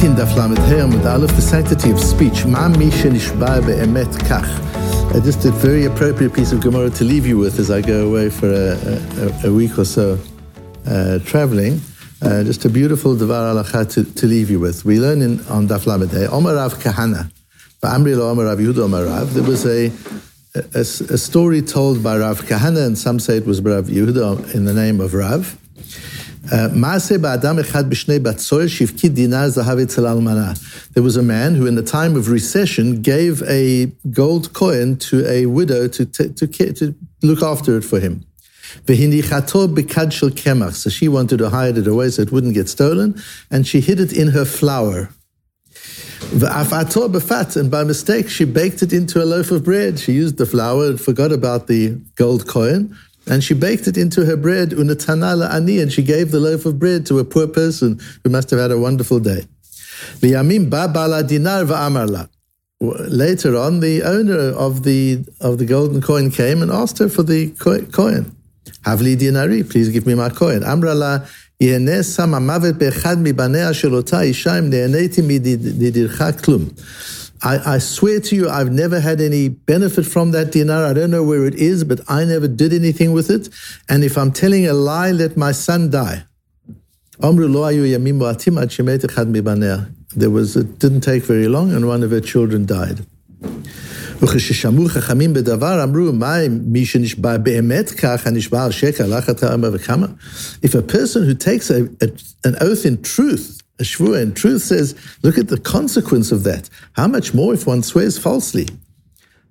18 דף ל"ה עמוד א', the sanctity of speech, מה מי שנשבע באמת כך. Uh, just a very appropriate piece of Gemara to leave you with as I go away for a, a, a week or so uh, traveling. Uh, just a beautiful Devar Alacha to, to leave you with. We learn in, on Daf Lamed Omer Rav Kahana, Amri Lo Omer Rav Yehuda Omer Rav, there was a, a, a, story told by Rav Kahana, and some say it was Rav Yehuda in the name of Rav, uh, there was a man who, in the time of recession, gave a gold coin to a widow to, to, to look after it for him. So she wanted to hide it away so it wouldn't get stolen, and she hid it in her flour. And by mistake, she baked it into a loaf of bread. She used the flour and forgot about the gold coin. And she baked it into her bread, unatanala ani, and she gave the loaf of bread to a poor person who must have had a wonderful day. ba dinar va'amarla. Later on, the owner of the of the golden coin came and asked her for the coin. Havli dinari, please give me my coin. Amrala, יהנה שם המוות באחד מבניה של אותה אישה אם נהניתי מדידך כלום. I, I, swear to you, I've never had any benefit from that dinar. I don't know where it is, but I never did anything with it. And if I'm telling a lie, let my son die. There was, it didn't take very long, and one of her children died. וכששמעו חכמים בדבר, אמרו, מה מי שנשבע באמת כך, הנשבע על שקר, לך אתה אומר וכמה? If a person who takes a, a, an oath in truth, a in truth says, look at the consequence of that. How much more if one swears falsely?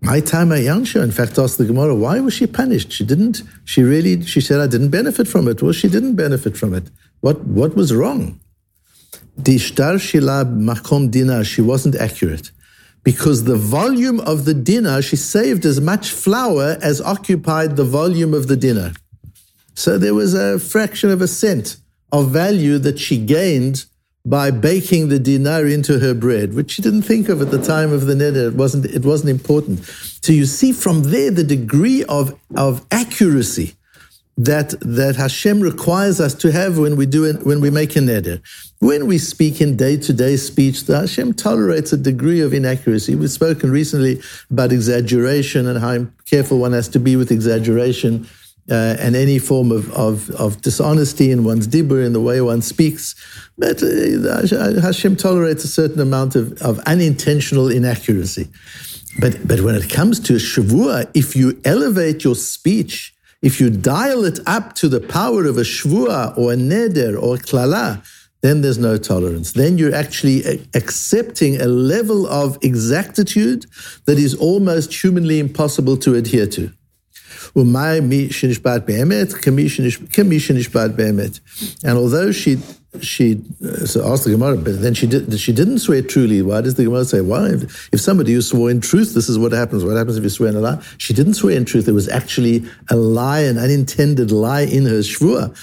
My time Yansha, in fact, asked the Gemara, why was she punished? She didn't, she really, she said, I didn't benefit from it. Well, she didn't benefit from it. What, what was wrong? Dishtar shila makom dinar, she wasn't accurate. Because the volume of the dinar, she saved as much flour as occupied the volume of the dinar. So there was a fraction of a cent of value that she gained by baking the dinar into her bread, which she didn't think of at the time of the neder. It wasn't, it wasn't important. So you see from there the degree of, of accuracy that, that Hashem requires us to have when we do it, when we make a neder. When we speak in day-to-day speech, the Hashem tolerates a degree of inaccuracy. We've spoken recently about exaggeration and how careful one has to be with exaggeration uh, and any form of, of, of, dishonesty in one's dibur, in the way one speaks. But uh, Hashem tolerates a certain amount of, of unintentional inaccuracy. But, but when it comes to a shavua, if you elevate your speech, if you dial it up to the power of a shvua or a neder or a klala, then there's no tolerance. Then you're actually accepting a level of exactitude that is almost humanly impossible to adhere to. And although she she uh, so asked the Gemara, but then she did she didn't swear truly. Why does the Gemara say why? If, if somebody who swore in truth, this is what happens. What happens if you swear in a lie? She didn't swear in truth. There was actually a lie, an unintended lie in her shvua.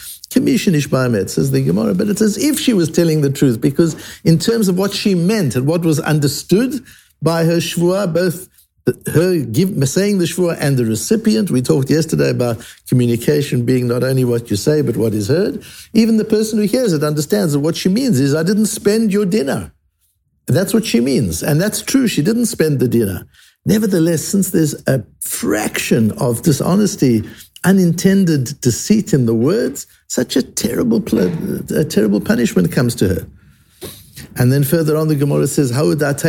Says the Gemara, but it's as if she was telling the truth because in terms of what she meant and what was understood by her shvua, both her give, saying the shvua and the recipient. We talked yesterday about communication being not only what you say, but what is heard. Even the person who hears it understands that what she means is, I didn't spend your dinar. That's what she means. And that's true. She didn't spend the dinar. Nevertheless, since there's a fraction of dishonesty, unintended deceit in the words, such a terrible, a terrible punishment comes to her. And then further on, the Gemara says, "How would This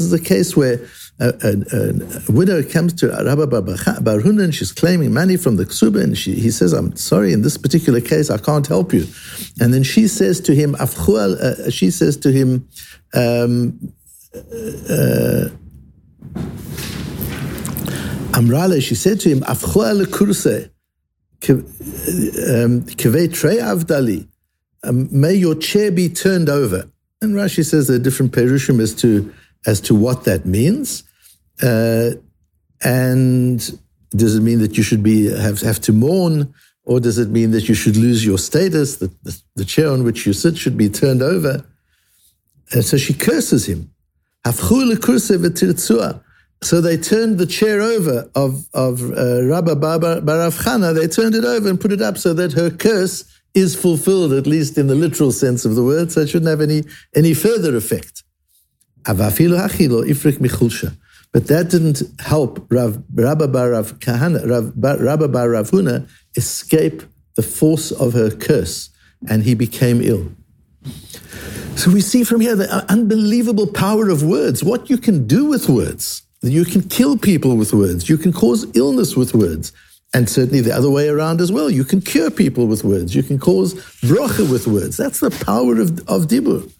is a case where a, a, a widow comes to Rabbi Bar Hunan, she's claiming money from the ksuba, and she, he says, I'm sorry, in this particular case, I can't help you. And then she says to him, uh, she says to him, um, uh, Amrale, she said to him, Afchua kurse, um, kevei trei avdali, um, may your chair be turned over. And Rashi says there are different perushim as to as to what that means. Uh, and does it mean that you should be have, have to mourn, or does it mean that you should lose your status? That the, the chair on which you sit should be turned over. And so she curses him. So they turned the chair over of, of uh, Rabba Baravchana, they turned it over and put it up so that her curse is fulfilled, at least in the literal sense of the word, so it shouldn't have any, any further effect. But that didn't help Rabba Bar Rav Kahana, Rabba Bar Rav Huna escape the force of her curse, and he became ill. So we see from here the unbelievable power of words, what you can do with words. You can kill people with words. You can cause illness with words. And certainly the other way around as well. You can cure people with words. You can cause bracha with words. That's the power of, of dibur.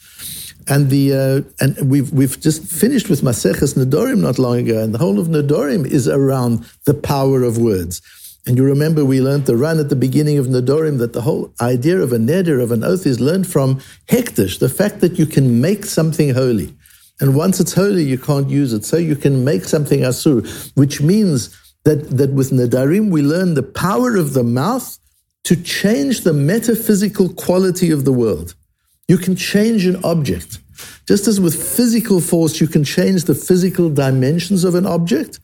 And the uh, and we've we've just finished with Maseches Nedorim not long ago, and the whole of Nedorim is around the power of words. And you remember we learned the run at the beginning of Nedorim that the whole idea of a neder, of an oath, is learned from hekdesh, the fact that you can make something holy. And once it's holy, you can't use it. So you can make something asur, which means that, that with Nadarim we learn the power of the mouth to change the metaphysical quality of the world. You can change an object. Just as with physical force, you can change the physical dimensions of an object,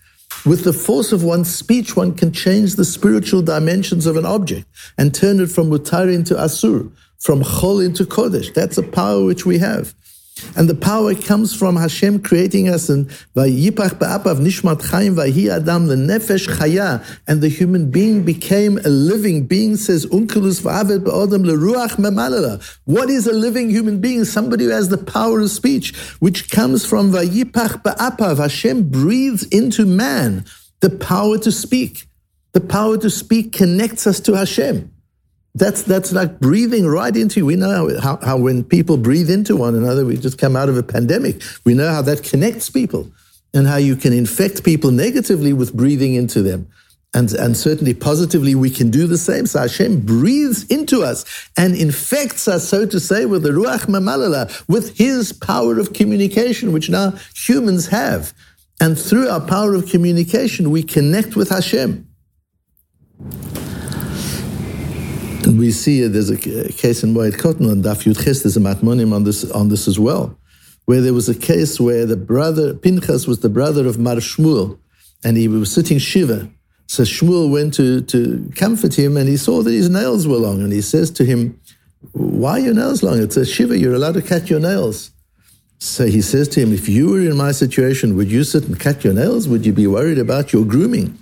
with the force of one's speech, one can change the spiritual dimensions of an object and turn it from mutar into asur, from chol into kodesh. That's a power which we have. And the power comes from Hashem creating us and Vayipach ba'apav nishmat chayim vayi adam the nefesh chaya and the human being became a living being says unkelus va'avet ba'odam leruach memalala. What is a living human being? Somebody who has the power of speech, which comes from Vayipach ba'apav. Hashem breathes into man the power to speak. The power to speak connects us to Hashem. That's that's like breathing right into. You. We know how, how when people breathe into one another, we just come out of a pandemic. We know how that connects people, and how you can infect people negatively with breathing into them. And, and certainly positively, we can do the same. So Hashem breathes into us and infects us, so to say, with the Ruach Mamalala, with His power of communication, which now humans have. And through our power of communication, we connect with Hashem. And we see uh, there's a case in Moed Katan on Daf Yud Ches, there's a matmonim on this, on this as well, where there was a case where the brother, Pinchas was the brother of Mar Shmuel, and he was sitting Shiva. So Shmuel went to, to comfort him, and he saw that his nails were long, and he says to him, why are your nails long? It's a Shiva, you're allowed to cut your nails. So he says to him, if you were in my situation, would you sit and cut your nails? Would you be worried about your grooming?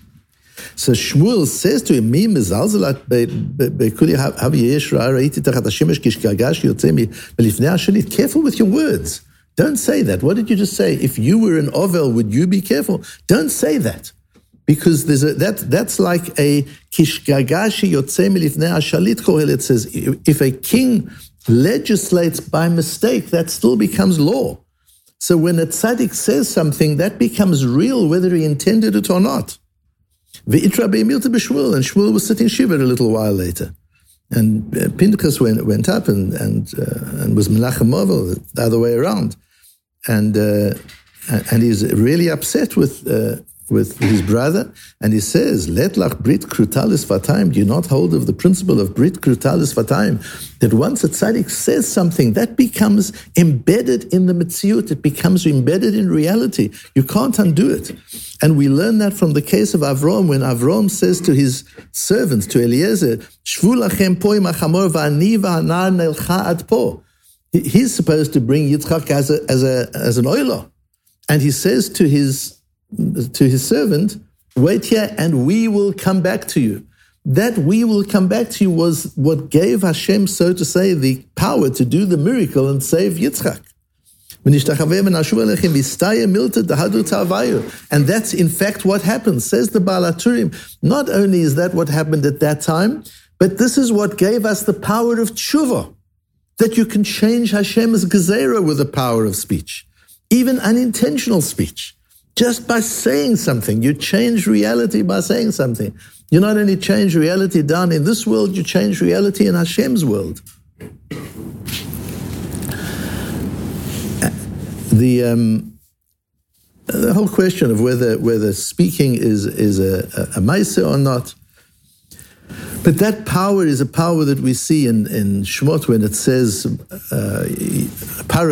So Shmuel says to him, "Mi mezalzelat bekuli havi yesh ra'iti tachat hashemesh kishkagash yotzei melifnei hashanit." Careful with your words. Don't say that. What did you just say? If you were an ovel, would you be careful? Don't say that. Because there's a, that, that's like a kishgagashi yotzei melifnei hashalit kohelet says, if a king legislates by mistake, that still becomes law. So when a tzaddik says something, that becomes real whether he intended it or not. V'itra be'emilta b'Shmuel, and Shmuel was sitting shiva a little while later. And uh, Pinchas went, went up and, and, uh, and was Menachem Movel, the other way around. And, uh, and he's really upset with, uh, with his brother, and he says, Let lach brit krutalis vatayim, do you not hold of the principle of brit krutalis vatayim, that once a tzaddik says something, that becomes embedded in the mitziut, it becomes embedded in reality. You can't undo it. And we learn that from the case of Avram, when Avram says to his servants, to Eliezer, Shvu lachem po imachamor va'ani va'anar po. He's supposed to bring Yitzchak as, a, as, a, as an oiler. And he says to his to his servant, wait here and we will come back to you. That we will come back to you was what gave Hashem, so to say, the power to do the miracle and save Yitzchak. And that's in fact what happened, says the Baal HaTurim. Not only is that what happened at that time, but this is what gave us the power of tshuva, that you can change Hashem's gezerah with the power of speech, even unintentional speech just by saying something. You change reality by saying something. You not only change reality down in this world, you change reality in Hashem's world. The um, the whole question of whether whether speaking is is a, a, a or not. But that power is a power that we see in, in Shemot when it says uh,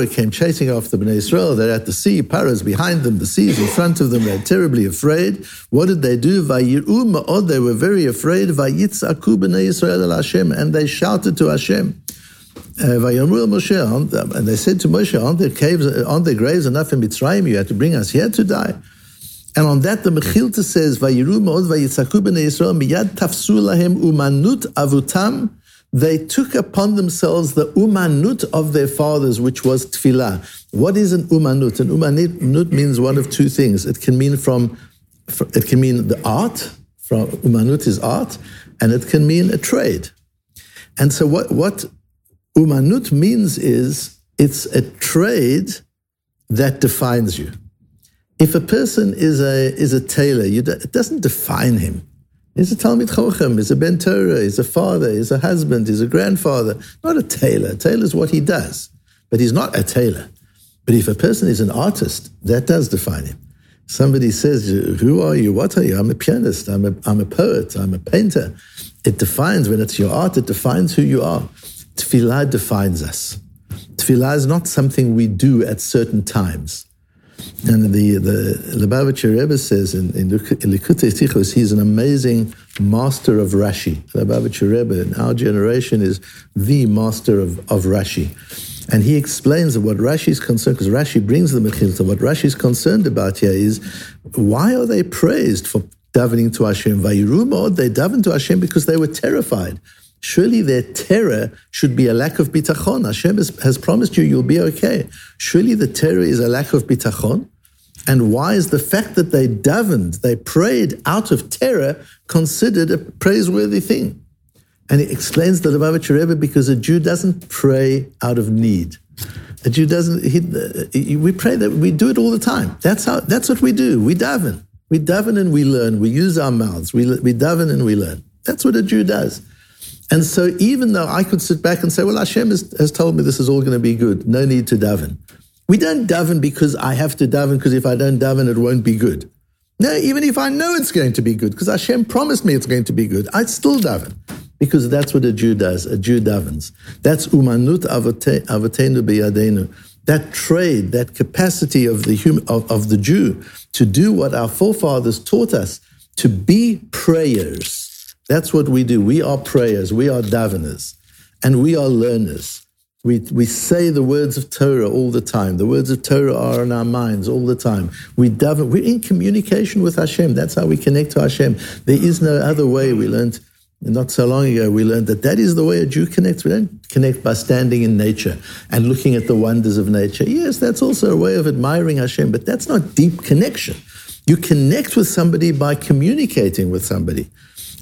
came chasing after Bnei Israel. They're at the sea. Paro's behind them. The sea is in front of them. They're terribly afraid. What did they do? They were very afraid. Vayitzaku Bnei Israel al Hashem. And they shouted to Hashem. Uh, and they said to Moshe, aren't there caves, aren't there graves enough in Mitzrayim? You had to bring us here to die. And on that, the Mechilta says, "Vayiru ma'od vayitzaku b'nei Yisrael miyad tafsu lahem umanut avutam." They took upon themselves the umanut of their fathers, which was tefillah. What is an umanut? An umanut means one of two things. It can mean from, it can mean the art. From umanut is art, and it can mean a trade. And so, what what umanut means is it's a trade that defines you. If a person is a, is a tailor, you, it doesn't define him. He's a Talmid Chochem, he's a Ben Torah, he's a father, he's a husband, he's a grandfather. Not a tailor. A Tailor is what he does, but he's not a tailor. But if a person is an artist, that does define him. Somebody says, Who are you? What are you? I'm a pianist, I'm a, I'm a poet, I'm a painter. It defines, when it's your art, it defines who you are. Tefillah defines us. Tefillah is not something we do at certain times. And the, the Lubavitcher Rebbe says in, in Likutei Sichos, he's an amazing master of Rashi. Lubavitcher Rebbe in our generation is the master of, of Rashi. And he explains that what Rashi is concerned, because Rashi brings the Mechilta, what Rashi is concerned about here is why are they praised for davening to Hashem? Vayirumod, they daven to Hashem because they were terrified. Surely their terror should be a lack of bitachon. Hashem has, has, promised you you'll be okay. Surely the terror is a lack of bitachon. And why is the fact that they davened, they prayed out of terror, considered a praiseworthy thing? And he explains the Lubavitcher Rebbe because a Jew doesn't pray out of need. A Jew doesn't. He, we pray that we do it all the time. That's how. That's what we do. We daven. We daven and we learn. We use our mouths. We we daven and we learn. That's what a Jew does. And so even though I could sit back and say, well, Hashem has, has told me this is all going to be good, no need to daven. We don't daven because I have to daven, because if I don't daven, it won't be good. No, even if I know it's going to be good, because Hashem promised me it's going to be good, I still daven. Because that's what a Jew does. A Jew davens. That's umanut avotenu biyadenu. That trade, that capacity of the, human, of, of the Jew to do what our forefathers taught us, to be prayers that's what we do. We are prayers, we are daveners, and we are learners. We, we say the words of Torah all the time. The words of Torah are in our minds all the time. We daven, we're in communication with Hashem. That's how we connect to Hashem. There is no other way. We learned not so long ago, we learned that that is the way a Jew connects. We don't connect by standing in nature and looking at the wonders of nature. Yes, that's also a way of admiring Hashem, but that's not deep connection. You connect with somebody by communicating with somebody.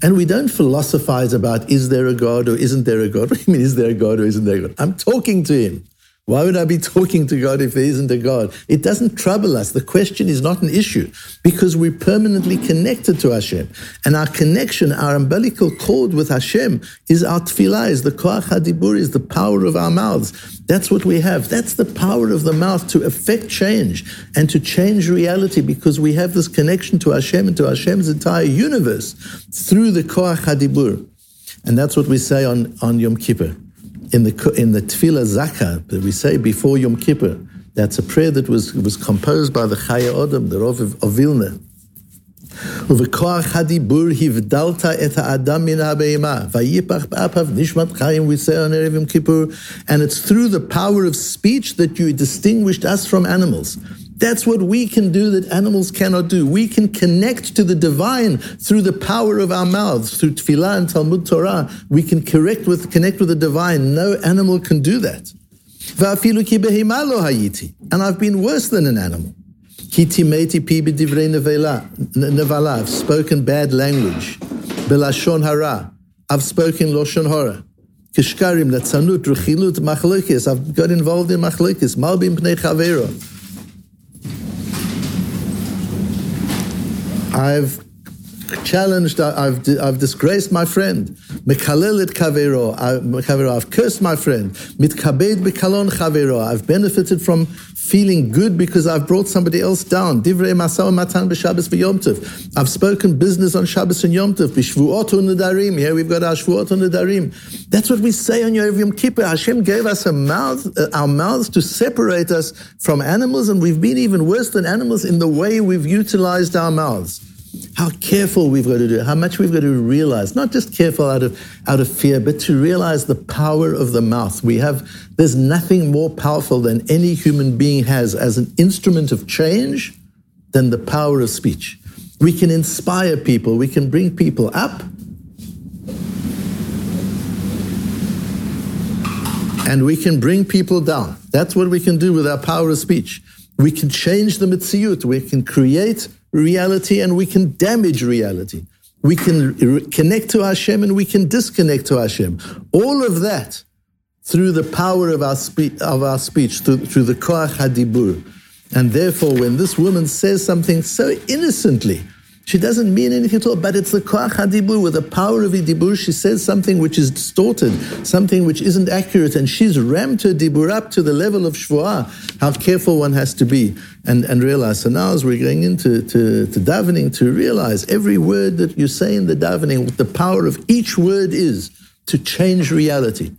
And we don't philosophize about is there a God or isn't there a God? What do you mean, is there a God or isn't there a God? I'm talking to him. Why would I be talking to God if there isn't a God? It doesn't trouble us. The question is not an issue because we're permanently connected to Hashem. And our connection, our umbilical cord with Hashem is our tefillah, is the koach hadibur, is the power of our mouths. That's what we have. That's the power of the mouth to affect change and to change reality because we have this connection to Hashem and to Hashem's entire universe through the koach hadibur. And that's what we say on, on Yom Kippur in the in the Tefillah Zakah that we say before Yom Kippur, that's a prayer that was was composed by the Chaya Odom, the Rav of, of Vilna. And it's through the power of speech that you distinguished us from animals. That's what we can do that animals cannot do. We can connect to the divine through the power of our mouths, through tefillah and Talmud Torah. We can correct with, connect with the divine. No animal can do that. And I've been worse than an animal. I've spoken bad language. Hara. I've spoken loshon hara. Kishkarim. I've got involved in machlokes. Malbim pnei chavero. I've challenged, I've, I've disgraced my friend. Mekalel et kavero, I've cursed my friend. Mitkabed bekalon chavero, I've benefited from feeling good because I've brought somebody else down. Divrei masao matan b'Shabbos Tov. I've spoken business on Shabbos and Yom Tov. B'shvuot. Here we've got our shvuot u'nedarim. That's what we say on Yom Kippur. Hashem gave us a mouth, uh, our mouths to separate us from animals, and we've been even worse than animals in the way we've utilized our mouths how careful we've got to do, how much we've got to realize, not just careful out of, out of fear, but to realize the power of the mouth. We have, there's nothing more powerful than any human being has as an instrument of change than the power of speech. We can inspire people, we can bring people up, and we can bring people down. That's what we can do with our power of speech. We can change the mitziyut, we can create reality and we can damage reality. We can connect to Hashem and we can disconnect to Hashem. All of that through the power of our, spe- of our speech, through, through the koach hadibur. And therefore, when this woman says something so innocently, she doesn't mean anything at all, but it's the koach hadibur, with the power of dibur, she says something which is distorted, something which isn't accurate, and she's rammed her dibur up to the level of shvuah. How careful one has to be and, and realize. So now as we're going into to, to davening, to realize every word that you say in the davening, what the power of each word is to change reality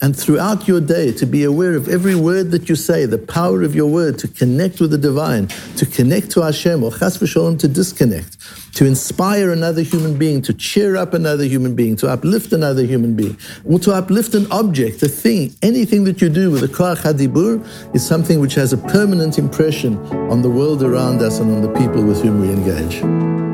and throughout your day to be aware of every word that you say, the power of your word to connect with the divine, to connect to Hashem, or chas v'sholem to disconnect, to inspire another human being, to cheer up another human being, to uplift another human being, or to uplift an object, a thing, anything that you do with a koach hadibur is something which has a permanent impression on the world around us and on the people with whom we engage.